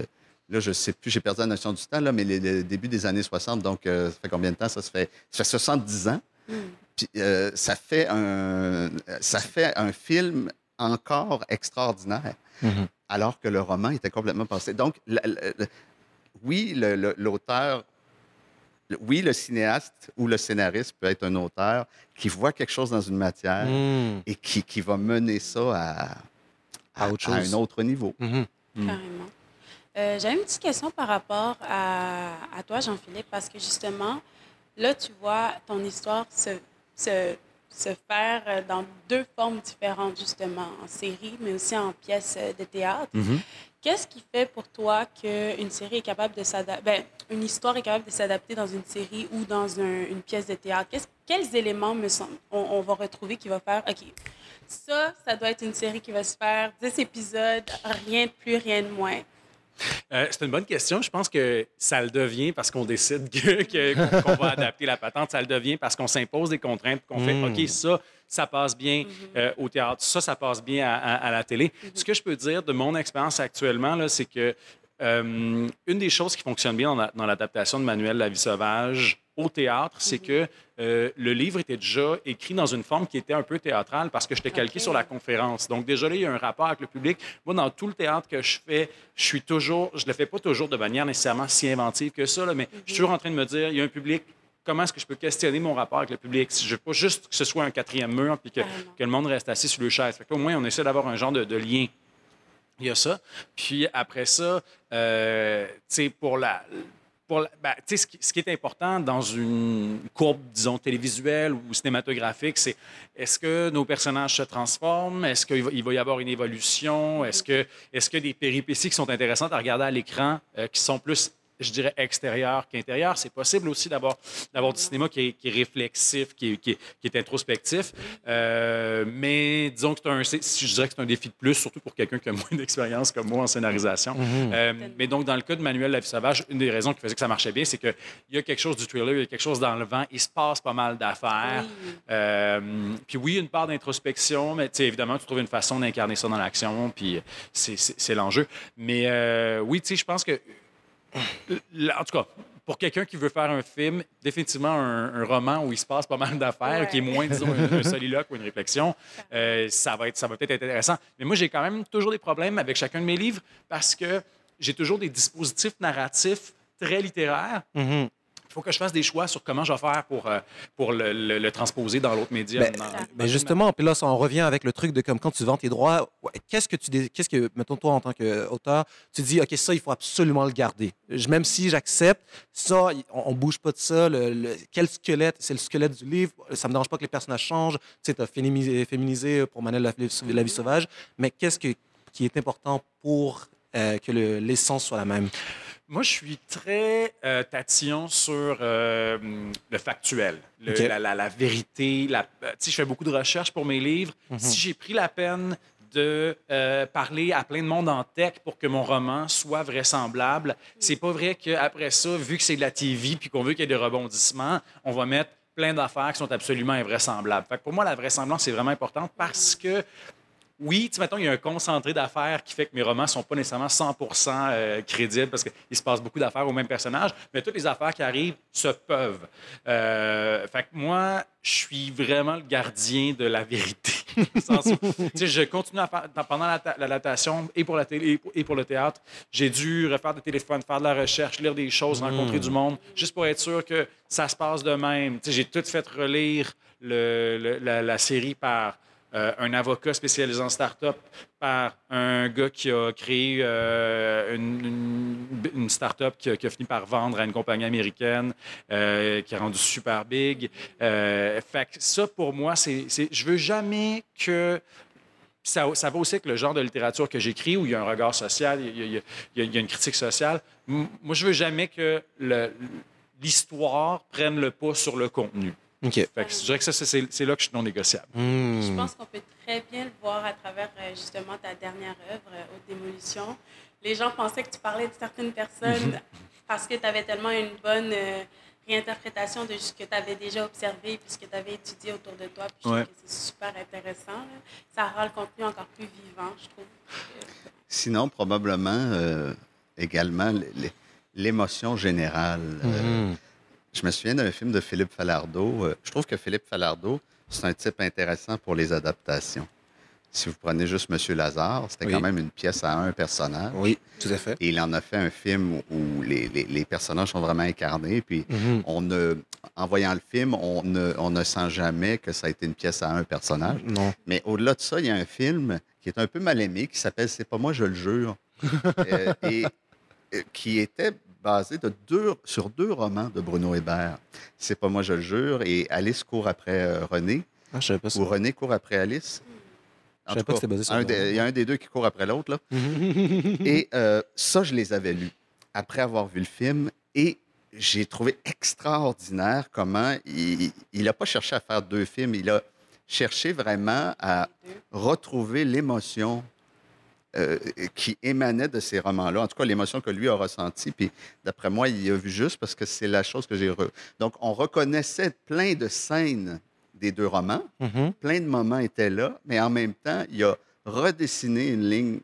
[SPEAKER 5] Là, je ne sais plus, j'ai perdu la notion du temps, là, mais le, début des années 60, donc euh, ça fait combien de temps? Ça se fait, ça fait 70 ans. Puis, euh, ça, fait un, ça fait un film encore extraordinaire,
[SPEAKER 1] Mhm.
[SPEAKER 5] alors que le roman était complètement passé. Donc, oui, l'auteur, oui, le cinéaste ou le scénariste peut être un auteur qui voit quelque chose dans une matière
[SPEAKER 1] Mhm.
[SPEAKER 5] et qui, qui va mener ça à,
[SPEAKER 1] À autre chose.
[SPEAKER 5] un autre niveau.
[SPEAKER 1] Mhm.
[SPEAKER 2] Carrément. Euh, J'avais une petite question par rapport à, à toi, Jean-Philippe, parce que justement, là, tu vois ton histoire se, se, se faire dans deux formes différentes, justement, en série, mais aussi en pièce euh, de théâtre. Qu'est-ce qui fait pour toi qu'une série est capable de s'adapter, ben, une histoire est capable de s'adapter dans une série ou dans un- une pièce de théâtre? Quels éléments me on, on va retrouver qui va faire, OK, ça, ça doit être une série qui va se faire 10 épisodes, rien de plus, rien de moins.
[SPEAKER 4] Euh, c'est une bonne question. Je pense que ça le devient parce qu'on décide (laughs) que- que- qu'on va adapter la patente. Ça le devient parce qu'on s'impose des contraintes, qu'on fait. OK, ça, ça passe bien euh, au théâtre, ça, ça passe bien à, à- à la télé. Ce que je peux dire de mon expérience actuellement, c'est que euh, une des choses qui fonctionne bien dans la- dans l'adaptation de Manuel La vie sauvage au théâtre, c'est que euh, le livre était déjà écrit dans une forme qui était un peu théâtrale parce que j'étais calqué sur la conférence. Donc déjà là, il y a un rapport avec le public. Moi, dans tout le théâtre que je fais, je suis toujours, je le fais pas toujours de manière nécessairement si inventive que ça, là, mais je suis toujours en train de me dire, il y a un public. Comment est-ce que je peux questionner mon rapport avec le public? Si je veux pas juste que ce soit un quatrième mur puis que, le monde reste assis sur le chaise. Fait que au moins, on essaie d'avoir un genre de, de lien. Il y a ça. Puis après ça, euh, tu sais, pour la. Ben, ce, qui, ce est important dans une courbe, disons, télévisuelle ou cinématographique, c'est est-ce que nos personnages se transforment? Est-ce qu'il va, y avoir une évolution? Est-ce que, est-ce que des péripéties qui sont intéressantes à regarder à l'écran, euh, qui sont plus, je dirais, extérieures qu'intérieures? C'est possible aussi d'avoir, d'avoir du cinéma qui est, qui est réflexif, qui est, qui est- qui est introspectif. Euh, mais disons que c'est un, je dirais que c'est un défi de plus, surtout pour quelqu'un qui a (laughs) moins d'expérience comme moi en scénarisation. Euh, mais donc, dans le cas de Manuel La Vie Sauvage, une des raisons qui faisait que ça marchait bien, c'est qu'il y a quelque chose du thriller, il y a quelque chose dans le vent, il se passe pas mal d'affaires.
[SPEAKER 2] Oui.
[SPEAKER 4] Euh, puis oui, une part d'introspection, mais évidemment, tu trouves une façon d'incarner ça dans l'action, puis c'est- l'enjeu. Mais euh, oui, tu sais, je pense que, en tout cas, pour quelqu'un qui veut faire un film, définitivement un, un roman où il se passe pas mal d'affaires,
[SPEAKER 2] Ouais.
[SPEAKER 4] qui est moins, disons, un, un (laughs) soliloque ou une réflexion, euh, ça va être, ça va peut-être être intéressant. Mais moi, j'ai quand même toujours des problèmes avec chacun de mes livres parce que j'ai toujours des dispositifs narratifs très littéraires.
[SPEAKER 1] Mhm.
[SPEAKER 4] Il faut que je fasse des choix sur comment je vais faire pour, euh, pour le, le- le transposer dans l'autre.
[SPEAKER 1] Ben,
[SPEAKER 4] dans- dans
[SPEAKER 1] Ben
[SPEAKER 4] le
[SPEAKER 1] justement, puis là, en revient avec le truc de comme quand tu vends tes droits, qu'est-ce que tu, qu'est-ce que, mettons toi en tant qu'auteur, tu dis, ok, ça, il faut absolument le garder. Même si j'accepte, ça, on, on bouge pas de ça. Le, le- quel squelette, c'est le squelette du livre. Ça me dérange pas que les personnages changent. Tu sais, as féminisé, féminisé pour Manel la, la vie sauvage, mais qu'est-ce que- qui est important pour euh, que le- l'essence soit la même?
[SPEAKER 4] Moi, je suis très euh, tatillon sur euh, le factuel, le- la, la- la vérité. La, euh, je fais beaucoup de recherches pour mes livres. Si j'ai pris la peine de euh, parler à plein de monde en tech pour que mon roman soit vraisemblable, c'est pas vrai qu'après ça, vu que c'est de la TV puis qu'on veut qu'il y ait des rebondissements, on va mettre plein d'affaires qui sont absolument invraisemblables. Fait que pour moi, la vraisemblance, c'est vraiment important parce que oui, tu sais, mettons, il y a un concentré d'affaires qui fait que mes romans ne sont pas nécessairement 100% euh, crédibles parce qu'il se passe beaucoup d'affaires au même personnage, mais toutes les affaires qui arrivent se peuvent. Euh, fait que moi, je suis vraiment le gardien de la vérité. (laughs) Je continue à faire, pendant l'adaptation et pour la télé et pour, et pour le théâtre, j'ai dû refaire des téléphones, faire de la recherche, lire des choses, rencontrer du monde, juste pour être sûr que ça se passe de même. Tu sais, j'ai tout fait relire le- le- la, la série par euh, un avocat spécialisé en start-up, par un gars qui a créé euh, une, start-up qui a, fini par vendre à une compagnie américaine, euh, qui a rendu super big. Fait que ça, pour moi, c'est, c'est- je veux jamais que ça, ça va aussi avec le genre de littérature que j'écris où il y a un regard social, il y a, il y a- une critique sociale. Moi, je veux jamais que l'histoire prenne le pas sur le contenu.
[SPEAKER 1] OK.
[SPEAKER 4] Fait que je dirais que ça, c'est- là que je suis non négociable.
[SPEAKER 1] Hmm.
[SPEAKER 2] Je pense qu'on peut très bien le voir à travers euh, justement ta dernière œuvre, euh, Haute Démolition. Les gens pensaient que tu parlais de certaines personnes (laughs) parce que tu avais tellement une bonne euh, réinterprétation de ce que tu avais déjà observé puis ce que tu avais étudié autour de toi. Puis je
[SPEAKER 4] Ouais.
[SPEAKER 2] trouve que c'est super intéressant. là. Ça rend le contenu encore plus vivant, je trouve.
[SPEAKER 5] Sinon, probablement euh, également l'émotion générale. Euh,
[SPEAKER 1] Mhm.
[SPEAKER 5] Je me souviens d'un film de Philippe Falardeau. Euh, je trouve que Philippe Falardeau, c'est un type intéressant pour les adaptations. Si vous prenez juste Monsieur Lazare, c'était
[SPEAKER 1] Oui.
[SPEAKER 5] quand même une pièce à un personnage.
[SPEAKER 1] Oui, tout à fait.
[SPEAKER 5] Et il en a fait un film où les, les- les personnages sont vraiment incarnés. Puis
[SPEAKER 1] Mhm.
[SPEAKER 5] on ne, en voyant le film, on ne, on ne sent jamais que ça a été une pièce à un personnage.
[SPEAKER 1] Non.
[SPEAKER 5] Mais au-delà de ça, il y a un film qui est un peu mal aimé qui s'appelle C'est pas moi, je le jure. (laughs) Euh, et euh, qui était basé de deux, sur deux romans de Bruno Hébert. C'est pas moi, je le jure. Et Alice court après euh, René.
[SPEAKER 1] Ah, je savais pas ça.
[SPEAKER 5] Ou René court après Alice. En
[SPEAKER 1] Je savais
[SPEAKER 5] tout
[SPEAKER 1] pas que
[SPEAKER 5] cas,
[SPEAKER 1] c'était basé sur
[SPEAKER 5] un des-. Il y a un des deux qui court après l'autre. là. (laughs) Et euh, ça, je les avais lus après avoir vu le film. Et j'ai trouvé extraordinaire comment il n'a pas cherché à faire deux films. Il a cherché vraiment à retrouver l'émotion euh, qui émanait de ces romans-là. En tout cas, l'émotion que lui a ressentie. Puis, d'après moi, il a vu juste parce que c'est la chose que j'ai... re- Donc, on reconnaissait plein de scènes des deux romans
[SPEAKER 1] Mhm.
[SPEAKER 5] plein de moments étaient là, mais en même temps, il a redessiné une ligne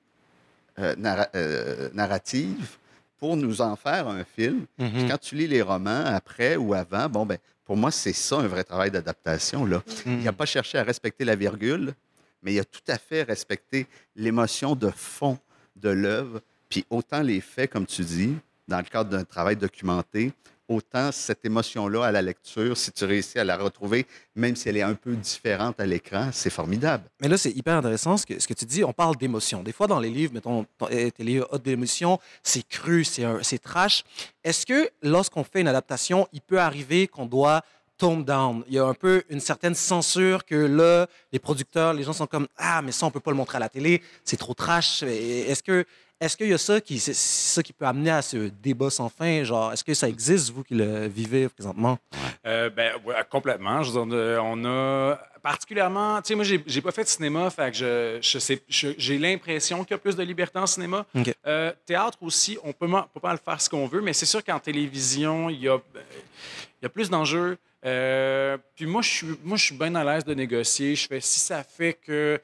[SPEAKER 5] euh, narra- euh, narrative pour nous en faire un film. Puis
[SPEAKER 1] Mhm.
[SPEAKER 5] quand tu lis les romans après ou avant, bon, ben, pour moi, c'est ça un vrai travail d'adaptation. là. Il n'a pas cherché à respecter la virgule, mais il a tout à fait respecté l'émotion de fond de l'œuvre, puis autant les faits, comme tu dis, dans le cadre d'un travail documenté, autant cette émotion-là à la lecture, si tu réussis à la retrouver, même si elle est un peu différente à l'écran, c'est formidable.
[SPEAKER 1] Mais là, c'est hyper intéressant ce que, ce que tu dis. On parle d'émotion. Des fois, dans les livres, mettons, ton- euh, tes livres haute d'émotion, c'est cru, c'est trash. Est-ce que lorsqu'on fait une adaptation, il peut arriver qu'on doit tone down? Il y a un peu une certaine censure que là, les producteurs, les gens sont comme Ah, mais ça, on peut pas le montrer à la télé, c'est trop trash. Est-ce que. Est-ce qu'il y a ça qui, ça qui peut amener à ce débat sans fin? Genre, est-ce que ça existe, vous qui le vivez présentement?
[SPEAKER 4] Euh, ben, ouais, complètement. Je veux dire, euh, on a particulièrement, tu sais, moi, j'ai pas fait de cinéma, fait que je, je sais, je- j'ai l'impression qu'il y a plus de liberté en cinéma. Euh, théâtre aussi, on peut, pas le faire ce qu'on veut, mais c'est sûr qu'en télévision, il y a, il y a plus d'enjeux. Euh, puis moi, je suis, moi, je suis bien à l'aise de négocier. Je fais si ça fait que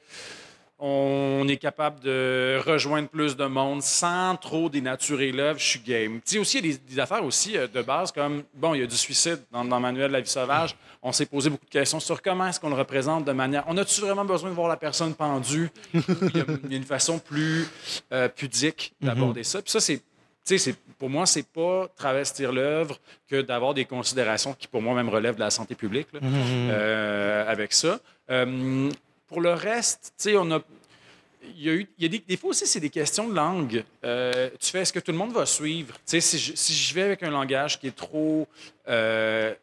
[SPEAKER 4] on est capable de rejoindre plus de monde sans trop dénaturer l'œuvre, je suis game. Tu sais, aussi, il y a des, des affaires aussi euh, de base comme, bon, il y a du suicide dans, dans Manuel de la vie sauvage. On s'est posé beaucoup de questions sur comment est-ce qu'on le représente de manière... On a-tu vraiment besoin de voir la personne pendue? il, y a, il y a une façon plus euh, pudique (laughs) d'aborder ça. Puis ça, c'est... Tu sais, c'est- pour moi, c'est pas travestir l'œuvre que d'avoir des considérations qui, pour moi, même relèvent de la santé publique là, euh, avec ça. Euh, pour le reste, tu sais, on a. Il y a eu. Il y a des, des fois aussi, c'est des questions de langue. Euh, tu fais, est-ce que tout le monde va suivre? Tu sais, si je, si je vais avec un langage qui est trop. euh,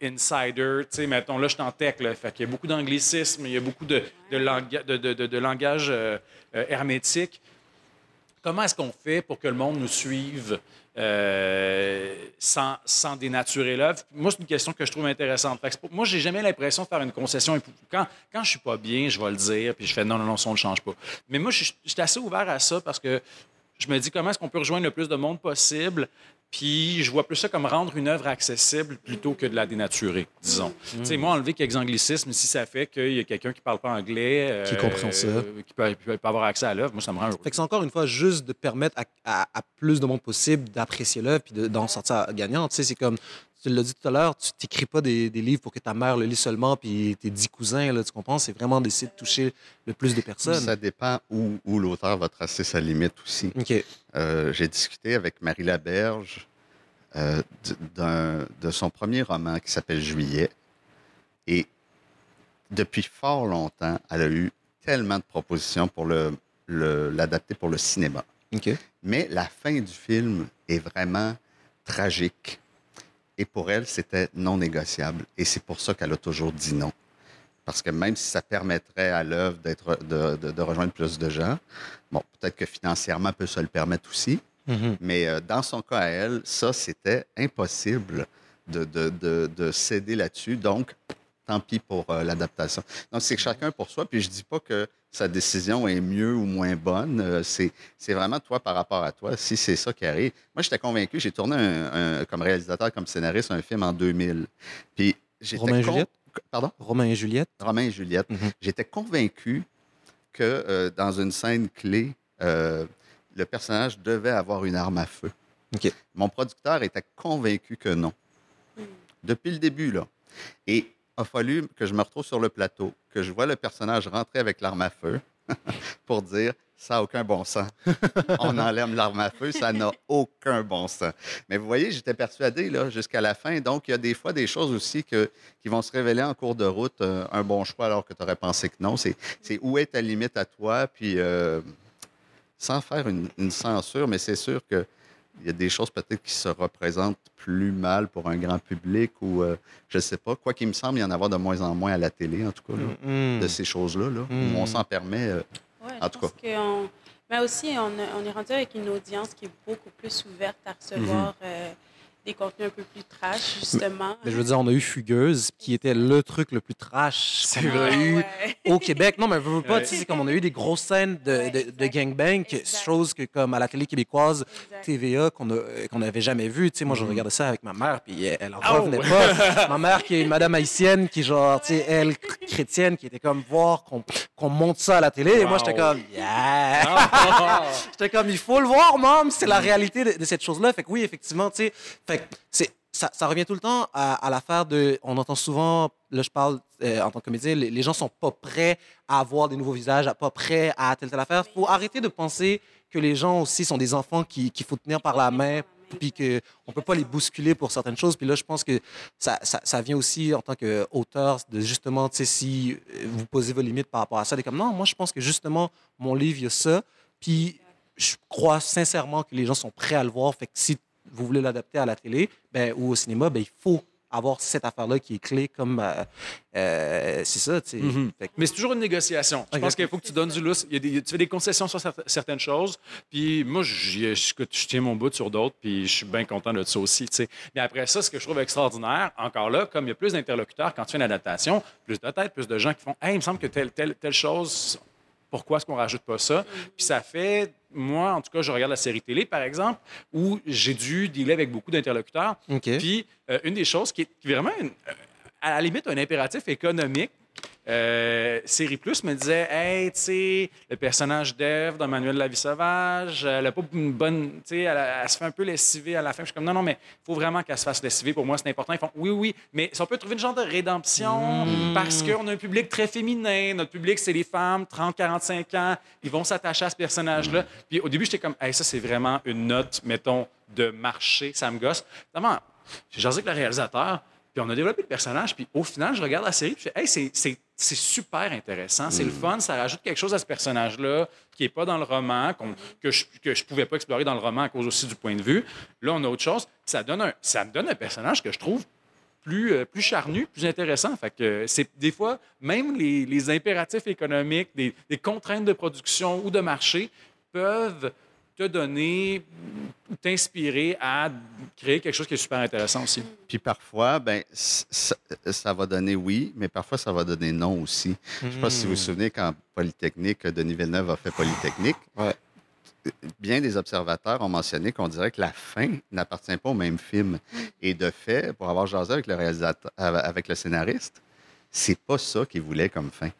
[SPEAKER 4] insider, tu sais, mettons, là, je suis en tech, là, fait qu'il y a beaucoup d'anglicisme, il y a beaucoup de, de, langua- de, de- de- de langage euh, euh, hermétique. Comment est-ce qu'on fait pour que le monde nous suive euh, sans, sans dénaturer l'œuvre? Moi, c'est une question que je trouve intéressante. Fait que pour- moi, j'ai jamais l'impression de faire une concession. Quand, quand je suis pas bien, je vais le dire, puis je fais non, non, non, ça, ne change pas. Mais moi, je suis assez ouvert à ça parce que je me dis comment est-ce qu'on peut rejoindre le plus de monde possible? Puis je vois plus ça comme rendre une œuvre accessible plutôt que de la dénaturer, disons. Tu sais, moi, enlever quelques anglicismes, si ça fait qu'il y a quelqu'un qui parle pas anglais...
[SPEAKER 1] Qui comprend ça.
[SPEAKER 4] Qui peut, peut- peut avoir accès à l'œuvre, moi, ça me rend.
[SPEAKER 1] Fait que c'est encore une fois juste de permettre à, à- à plus de monde possible d'apprécier l'œuvre puis de- d'en sortir gagnant. Tu sais, c'est comme tu l'as dit tout à l'heure, tu t'écris pas des, des livres pour que ta mère le lise seulement, puis tes dix cousins, là, tu comprends? C'est vraiment d'essayer de toucher le plus de personnes.
[SPEAKER 5] Ça dépend où, où l'auteur va tracer sa limite aussi. Euh, J'ai discuté avec Marie Laberge euh, de son premier roman qui s'appelle Juillet. Et depuis fort longtemps, elle a eu tellement de propositions pour le- l'adapter pour le cinéma. Mais la fin du film est vraiment tragique. Et pour elle, c'était non négociable. Et c'est pour ça qu'elle a toujours dit non. Parce que même si ça permettrait à l'œuvre d'être, de, de- de rejoindre plus de gens, bon, peut-être que financièrement, elle peut se le permettre aussi.
[SPEAKER 1] Mhm.
[SPEAKER 5] Mais euh, dans son cas à elle, ça, c'était impossible de- de céder là-dessus. Donc, tant pis pour euh, l'adaptation. Donc, c'est chacun pour soi. Puis je dis pas que sa décision est mieux ou moins bonne. Euh, c'est, c'est vraiment toi par rapport à toi, si c'est ça qui arrive. Moi, j'étais convaincu. J'ai tourné un- un- comme réalisateur, comme scénariste, un film en 2000. Puis j'étais
[SPEAKER 1] Romain et
[SPEAKER 5] con-
[SPEAKER 1] Juliette?
[SPEAKER 5] Pardon?
[SPEAKER 1] Romain et Juliette.
[SPEAKER 5] Romain et Juliette.
[SPEAKER 1] Mhm.
[SPEAKER 5] J'étais convaincu que euh, dans une scène clé, euh, le personnage devait avoir une arme à feu.
[SPEAKER 1] OK.
[SPEAKER 5] Mon producteur était convaincu que non. Depuis le début, là. Et a fallu que je me retrouve sur le plateau, que je vois le personnage rentrer avec l'arme à feu (laughs) pour dire ça n'a aucun bon sens. (laughs) On enlève l'arme à feu, ça n'a aucun bon sens. Mais vous voyez, j'étais persuadé jusqu'à la fin. Donc, il y a des fois des choses aussi que, qui vont se révéler en cours de route euh, un bon choix alors que tu aurais pensé que non. C'est où est ta limite à toi, puis euh, sans faire une censure, mais c'est sûr que il y a des choses peut-être qui se représentent plus mal pour un grand public ou euh, je ne sais pas. Quoi qu'il me semble, il y en avoir de moins en moins à la télé, en tout cas, là,
[SPEAKER 1] Mhm.
[SPEAKER 5] de ces choses-là, là,
[SPEAKER 1] Mm.
[SPEAKER 5] où on s'en permet. euh,
[SPEAKER 2] Ouais,
[SPEAKER 5] En tout
[SPEAKER 2] pense qu'on- Mais aussi, on, a- on est rendu avec une audience qui est beaucoup plus ouverte à recevoir euh, des contenus un peu plus trash, justement.
[SPEAKER 1] Mais je veux dire, on a eu Fugueuse, qui était le truc le plus trash
[SPEAKER 4] C'est
[SPEAKER 1] qu'on a
[SPEAKER 4] vrai.
[SPEAKER 2] Ah,
[SPEAKER 1] eu
[SPEAKER 2] ouais.
[SPEAKER 1] au Québec. Non, mais veux, veux pas,
[SPEAKER 4] Ouais.
[SPEAKER 1] tu sais, c'est comme on a eu des grosses scènes de,
[SPEAKER 2] Ouais,
[SPEAKER 1] de, de gangbang, chose que comme à la télé québécoise,
[SPEAKER 2] Exact.
[SPEAKER 1] TVA, qu'on qu'on n'avait jamais vu. Tu sais, moi, je regardais ça avec ma mère, puis elle, elle en
[SPEAKER 4] Oh!
[SPEAKER 1] revenait pas. (laughs) ma mère, qui est une madame haïtienne, qui, genre, tu sais, elle, chrétienne, qui était comme voir qu'on qu'on monte ça à la télé. Et moi, j'étais comme, yeah!
[SPEAKER 4] Ah! (laughs)
[SPEAKER 1] J'étais comme, il faut le voir, maman. C'est la réalité de, de cette chose-là. Fait que oui, effectivement, tu sais, fait que c'est, ça, ça revient tout le temps à, à l'affaire de. On entend souvent, là, je parle euh, en tant que comédien, les, les gens sont pas prêts à avoir des nouveaux visages, pas prêts à telle telle affaire. faut arrêter de penser que les gens aussi sont des enfants qui- qu'il faut tenir par la main puis qu'on peut pas les bousculer pour certaines choses. Puis là, je pense que ça, ça, ça vient aussi en tant qu'auteur de justement, tu sais, si euh, vous posez vos limites par rapport à ça, d'être comme non, moi, je pense que justement, mon livre, il y a ça. Puis je crois sincèrement que les gens sont prêts à le voir. Fait que si vous voulez l'adapter à la télé ben, ou au cinéma, ben, il faut avoir cette affaire-là qui est clé comme. euh, euh, c'est ça, tu sais.
[SPEAKER 4] Mhm. Mais c'est toujours une négociation. Je pense qu'il faut que tu donnes du lousse. Il y a des- tu fais des concessions sur cer- certaines choses. Puis moi, je, je tiens mon bout sur d'autres. Puis je suis bien content de ça aussi. tu sais. Mais après ça, ce que je trouve extraordinaire, encore là, comme il y a plus d'interlocuteurs quand tu fais une adaptation, plus de têtes, plus de gens qui font Hey, il me semble que telle, telle, telle chose, pourquoi est-ce qu'on rajoute pas ça? Puis ça fait, moi, en tout cas, je regarde la série télé, par exemple, où j'ai dû dealer avec beaucoup d'interlocuteurs. Puis, euh, une des choses qui est vraiment, une- euh, à la limite, un impératif économique, euh, Série Plus me disait Hey, tu sais, le personnage d'Ève dans Manuel de la vie sauvage, elle a pas une bonne. Tu sais, elle, elle se fait un peu lessiver à la fin. Je suis comme Non, non, mais il faut vraiment qu'elle se fasse lessiver. Pour moi, c'est important. Ils font Oui, oui, mais si on peut trouver une genre de rédemption parce qu'on a un public très féminin. Notre public, c'est les femmes, 30, 45 ans. Ils vont s'attacher à ce personnage-là. Puis au début, j'étais comme Hey, ça, c'est vraiment une note, mettons, de marché. Ça me gosse. J'ai jasé avec le réalisateur. Puis on a développé le personnage, puis au final, je regarde la série, puis je fais, hey, c'est- c'est super intéressant, c'est le fun, ça rajoute quelque chose à ce personnage-là qui n'est pas dans le roman, que je que je pouvais pas explorer dans le roman à cause aussi du point de vue. Là, on a autre chose. Ça, donne un, ça me donne un personnage que je trouve plus, euh, plus charnu, plus intéressant. Fait que c'est des fois, même les, les impératifs économiques, des, des contraintes de production ou de marché peuvent te donner ou t'inspirer à créer quelque chose qui est super intéressant aussi.
[SPEAKER 5] Puis parfois, ben, ça, ça va donner oui, mais parfois ça va donner non aussi. Je ne sais pas si vous vous souvenez quand Polytechnique, Denis Villeneuve a fait Polytechnique.
[SPEAKER 1] Ouais.
[SPEAKER 5] Bien des observateurs ont mentionné qu'on dirait que la fin n'appartient pas au même film. Et de fait, pour avoir jasé avec le réalisateur, avec le scénariste, c'est pas ça qu'il voulait comme fin.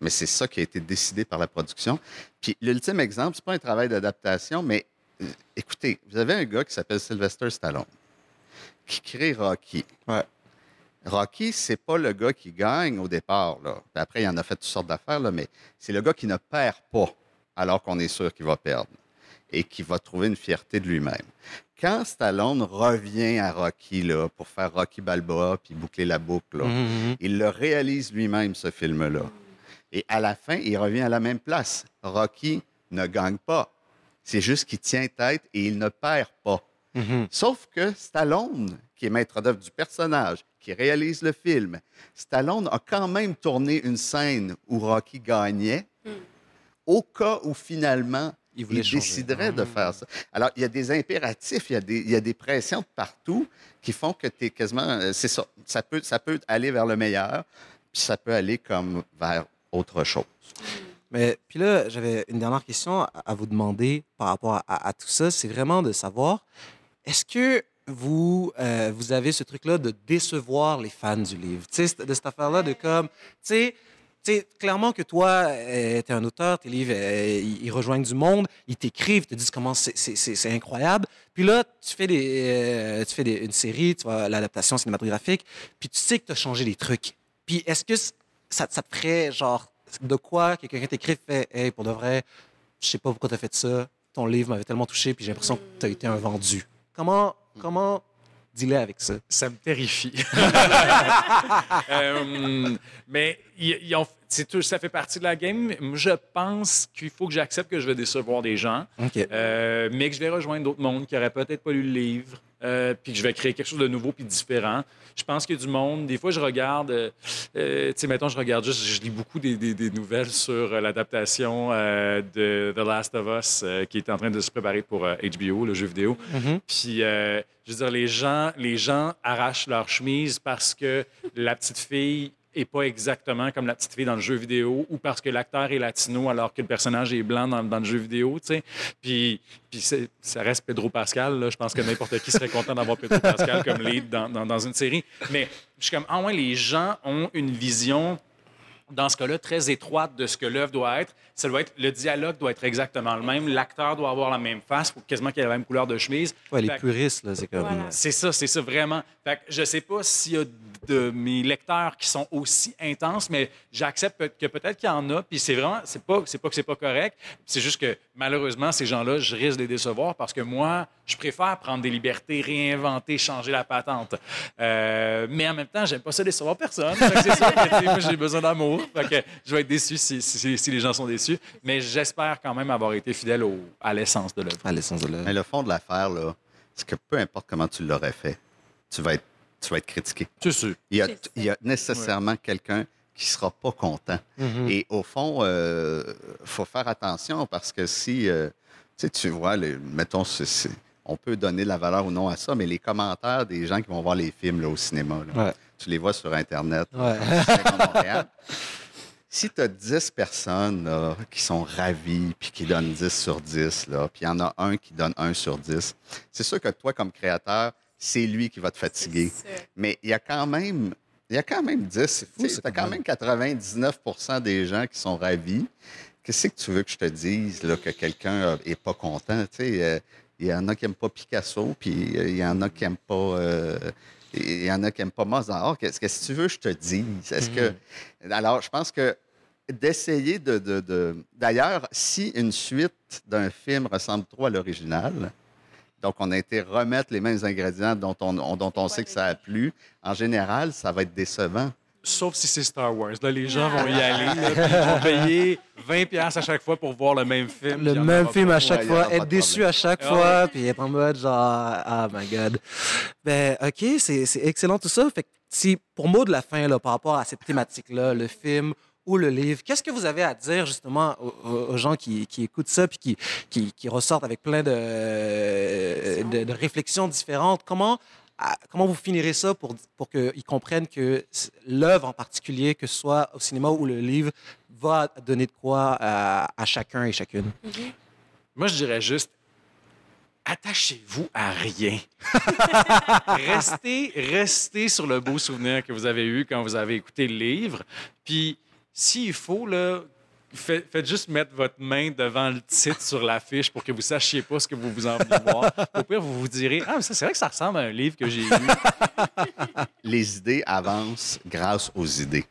[SPEAKER 5] Mais c'est ça qui a été décidé par la production. Puis l'ultime exemple, c'est pas un travail d'adaptation, mais euh, écoutez, vous avez un gars qui s'appelle Sylvester Stallone qui crée Rocky.
[SPEAKER 1] Ouais.
[SPEAKER 5] Rocky, c'est pas le gars qui gagne au départ. Là. Puis après, il en a fait toutes sortes d'affaires, là, mais c'est le gars qui ne perd pas alors qu'on est sûr qu'il va perdre et qui va trouver une fierté de lui-même. Quand Stallone revient à Rocky là, pour faire Rocky Balboa puis boucler la boucle, là,
[SPEAKER 1] Mhm.
[SPEAKER 5] il le réalise lui-même, ce film-là. Et à la fin, il revient à la même place. Rocky ne gagne pas. C'est juste qu'il tient tête et il ne perd pas.
[SPEAKER 1] Mhm.
[SPEAKER 5] Sauf que Stallone, qui est maître d'œuvre du personnage, qui réalise le film, Stallone a quand même tourné une scène où Rocky gagnait, au cas où finalement
[SPEAKER 1] Il
[SPEAKER 5] il,
[SPEAKER 1] voulait changer.
[SPEAKER 5] déciderait de
[SPEAKER 1] Ah.
[SPEAKER 5] faire ça. Alors, il y a des impératifs, il y a des, il y a des pressions de partout qui font que tu es quasiment. euh, C'est ça. Ça peut, ça peut aller vers le meilleur, puis ça peut aller comme vers autre chose.
[SPEAKER 1] Mais puis là, j'avais une dernière question à, vous demander par rapport à, tout ça. C'est vraiment de savoir, est-ce que vous, euh, vous avez ce truc-là de décevoir les fans du livre? De cette affaire-là de comme, tu sais, sais, clairement que toi, tu es un auteur, tes livres, euh, ils, rejoignent du monde, ils t'écrivent, ils te disent comment c'est- c'est c'est- c'est incroyable. Puis là, tu fais, des, euh, tu fais une série, tu vois, l'adaptation cinématographique, puis tu sais que tu as changé des trucs. Puis est-ce que ça, ça te ferait, genre, de quoi que quelqu'un t'écrit, fait, hey, pour de vrai, je sais pas pourquoi tu as fait ça, ton livre m'avait tellement touché, puis j'ai l'impression que tu as été un vendu. Comment, comment dealer avec ça?
[SPEAKER 4] Ça me terrifie. (laughs) Euh, mais ils- ont- tout, ça fait partie de la game. Je pense qu'il faut que j'accepte que je vais décevoir des gens, euh, mais que je vais rejoindre d'autres mondes qui n'auraient peut-être pas lu le livre, euh, puis que je vais créer quelque chose de nouveau puis différent. Je pense qu'il y a du monde. Des fois, je regarde, euh, euh, tu sais, mettons, je regarde juste, je lis beaucoup des, des- des nouvelles sur l'adaptation de The Last of Us qui est en train de se préparer pour HBO, le jeu vidéo.
[SPEAKER 1] Mhm.
[SPEAKER 4] Puis, je veux dire, les gens, les gens arrachent leur chemise parce que la petite fille est pas exactement comme la petite fille dans le jeu vidéo ou parce que l'acteur est latino alors que le personnage est blanc dans, dans le jeu vidéo, tu sais. Puis, puis ça reste Pedro Pascal, là. Je pense que n'importe qui serait content d'avoir Pedro Pascal comme lead dans, dans- dans une série. Mais je suis comme, ah ouais, les gens ont une vision dans ce cas-là, très étroite de ce que l'œuvre doit être. Ça doit être, le dialogue doit être exactement le même. L'acteur doit avoir la même face, faut quasiment qu'il ait la même couleur de chemise.
[SPEAKER 1] Ouais, les
[SPEAKER 4] Fait que-
[SPEAKER 1] puristes, là, c'est comme.
[SPEAKER 2] Voilà.
[SPEAKER 4] c'est ça, c'est ça, vraiment. Fait que je sais pas s'il y a de mes lecteurs qui sont aussi intenses, mais j'accepte que peut-être qu'il y en a, puis c'est vraiment, c'est pas, c'est pas que c'est pas correct, c'est juste que malheureusement, ces gens-là, je risque de les décevoir parce que moi, je préfère prendre des libertés, réinventer, changer la patente. Euh, mais en même temps, j'aime pas ça décevoir personne. C'est sûr que, moi, j'ai besoin d'amour. Fait que je vais être déçu si, si- si les gens sont déçus, mais j'espère quand même avoir été fidèle au- à l'essence de l'œuvre.
[SPEAKER 1] À l'essence de l'œuvre.
[SPEAKER 5] Mais le fond de l'affaire, là, c'est que peu importe comment tu l'aurais fait, tu vas être, tu vas être critiqué.
[SPEAKER 4] C'est sûr.
[SPEAKER 5] Il y a,
[SPEAKER 2] C'est
[SPEAKER 5] il y a nécessairement quelqu'un qui sera pas content.
[SPEAKER 1] Mhm.
[SPEAKER 5] Et au fond, il faut faire attention parce que si, euh, tu sais, tu vois, les, mettons, on peut donner la valeur ou non à ça, mais les commentaires des gens qui vont voir les films là, au cinéma, là,
[SPEAKER 1] Ouais.
[SPEAKER 5] tu les vois sur Internet,
[SPEAKER 1] Ouais.
[SPEAKER 5] Montréal. (laughs) Si tu as 10 personnes là, qui sont ravies puis qui donnent 10 sur 10, là, puis il y en a un qui donne 1 sur 10, c'est sûr que toi, comme créateur, c'est lui qui va te fatiguer. Mais il y a quand même, il y a quand même 10.
[SPEAKER 1] fou,
[SPEAKER 5] Tu as
[SPEAKER 1] quand
[SPEAKER 5] quand même 99% des gens qui sont ravis. Qu'est-ce que tu veux que je te dise là, que quelqu'un n'est pas content? Tu sais, euh, il y en a qui n'aiment pas Picasso, puis euh, il y en a qui n'aiment pas. euh, il y en a qui n'aiment pas Mozart. Qu'est-ce que tu veux que je te dise? Est-ce que. Alors, je pense que d'essayer de. de- de- D'ailleurs, si une suite d'un film ressemble trop à l'original, donc on a été remettre les mêmes ingrédients dont on, on- dont on sait que ça a plu, en général, ça va être décevant.
[SPEAKER 4] Sauf si c'est Star Wars. Là, les gens vont y aller. Là, puis ils vont payer 20 pièces à chaque fois pour voir le même film.
[SPEAKER 1] Le même film à chaque fois, être déçu à chaque
[SPEAKER 4] Ah
[SPEAKER 1] fois, puis être en mode genre, ah my god. Ben, ok, c'est c'est excellent tout ça. Fait que si, pour mot de la fin, là, par rapport à cette thématique-là, le film ou le livre, qu'est-ce que vous avez à dire justement aux, gens qui, qui écoutent ça puis qui, qui, qui ressortent avec plein de, de, de réflexions différentes? Comment, à- comment vous finirez ça pour, pour qu'ils comprennent que l'œuvre en particulier, que ce soit au cinéma ou le livre, va donner de quoi à, à chacun et chacune?
[SPEAKER 4] Moi, je dirais juste attachez-vous à rien. (laughs) restez, restez sur le beau souvenir que vous avez eu quand vous avez écouté le livre. Puis, s'il faut, là, Faites, faites juste mettre votre main devant le titre sur l'affiche pour que vous sachiez pas ce que vous vous en venez voir. Au pire, vous vous direz Ah, mais ça, c'est vrai que ça ressemble à un livre que j'ai lu. (laughs)
[SPEAKER 5] Les idées avancent grâce aux idées.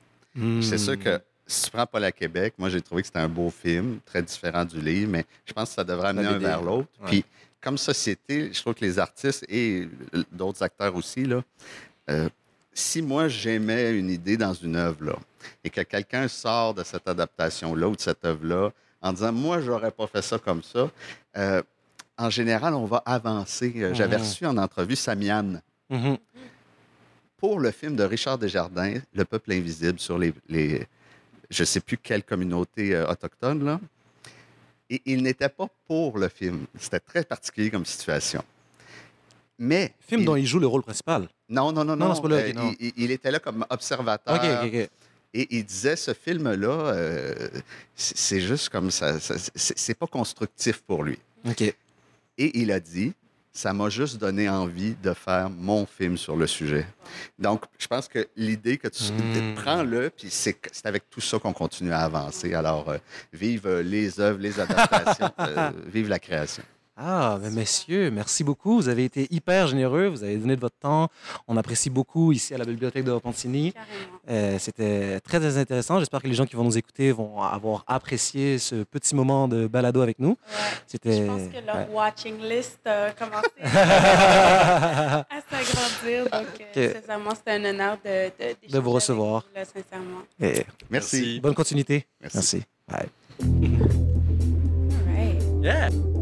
[SPEAKER 5] C'est sûr que si tu prends Paul à Québec, moi, j'ai trouvé que c'était un beau film, très différent du livre, mais je pense que ça devrait amener un vers l'autre.
[SPEAKER 1] Ouais.
[SPEAKER 5] Puis, comme société, je trouve que les artistes et d'autres acteurs aussi, là, euh, si moi, j'aimais une idée dans une œuvre, là, et que quelqu'un sort de cette adaptation-là ou de cette œuvre-là en disant, moi, j'aurais pas fait ça comme ça, euh, en général, on va avancer. Euh, J'avais
[SPEAKER 1] Mhm.
[SPEAKER 5] reçu en entrevue Samiane
[SPEAKER 1] Mhm.
[SPEAKER 5] pour le film de Richard Desjardins, Le peuple invisible sur les, les je ne sais plus quelle communauté euh, autochtone, là. Et il n'était pas pour le film. C'était très particulier comme situation. Mais.
[SPEAKER 1] Film
[SPEAKER 5] il-
[SPEAKER 1] dont il joue le rôle principal.
[SPEAKER 5] Non, non, non,
[SPEAKER 1] Non,
[SPEAKER 5] non.
[SPEAKER 1] c'est pas là,
[SPEAKER 5] euh,
[SPEAKER 1] non.
[SPEAKER 5] il, était là comme observateur.
[SPEAKER 1] OK, OK, OK.
[SPEAKER 5] Et il disait ce film-là, euh, c'est juste comme ça. ça- c'est pas constructif pour lui.
[SPEAKER 1] OK.
[SPEAKER 5] Et il a dit, ça m'a juste donné envie de faire mon film sur le sujet. Donc, je pense que l'idée que tu
[SPEAKER 1] Mm.
[SPEAKER 5] prends-le, puis c'est avec tout ça qu'on continue à avancer. Alors, euh, vive euh, les œuvres, les adaptations, (laughs) euh, vive la création.
[SPEAKER 1] Ah, mais messieurs, merci beaucoup. Vous avez été hyper généreux. Vous avez donné de votre temps. On apprécie beaucoup ici à la Bibliothèque de Repentigny.
[SPEAKER 2] Carrément.
[SPEAKER 1] Euh, C'était très, très intéressant. J'espère que les gens qui vont nous écouter vont avoir apprécié ce petit moment de balado avec nous.
[SPEAKER 2] Ouais.
[SPEAKER 1] C'était.
[SPEAKER 2] Je pense que leur
[SPEAKER 1] ouais.
[SPEAKER 2] watching list a commencé (laughs) à s'agrandir. Donc, euh,
[SPEAKER 1] Ok.
[SPEAKER 2] sincèrement, c'était un honneur de,
[SPEAKER 1] de, vous
[SPEAKER 2] avec
[SPEAKER 1] recevoir.
[SPEAKER 2] vous, là, sincèrement.
[SPEAKER 1] Et
[SPEAKER 5] Merci.
[SPEAKER 4] Merci.
[SPEAKER 1] bonne continuité.
[SPEAKER 5] Merci.
[SPEAKER 1] Merci. Bye.
[SPEAKER 2] All right.
[SPEAKER 4] Yeah!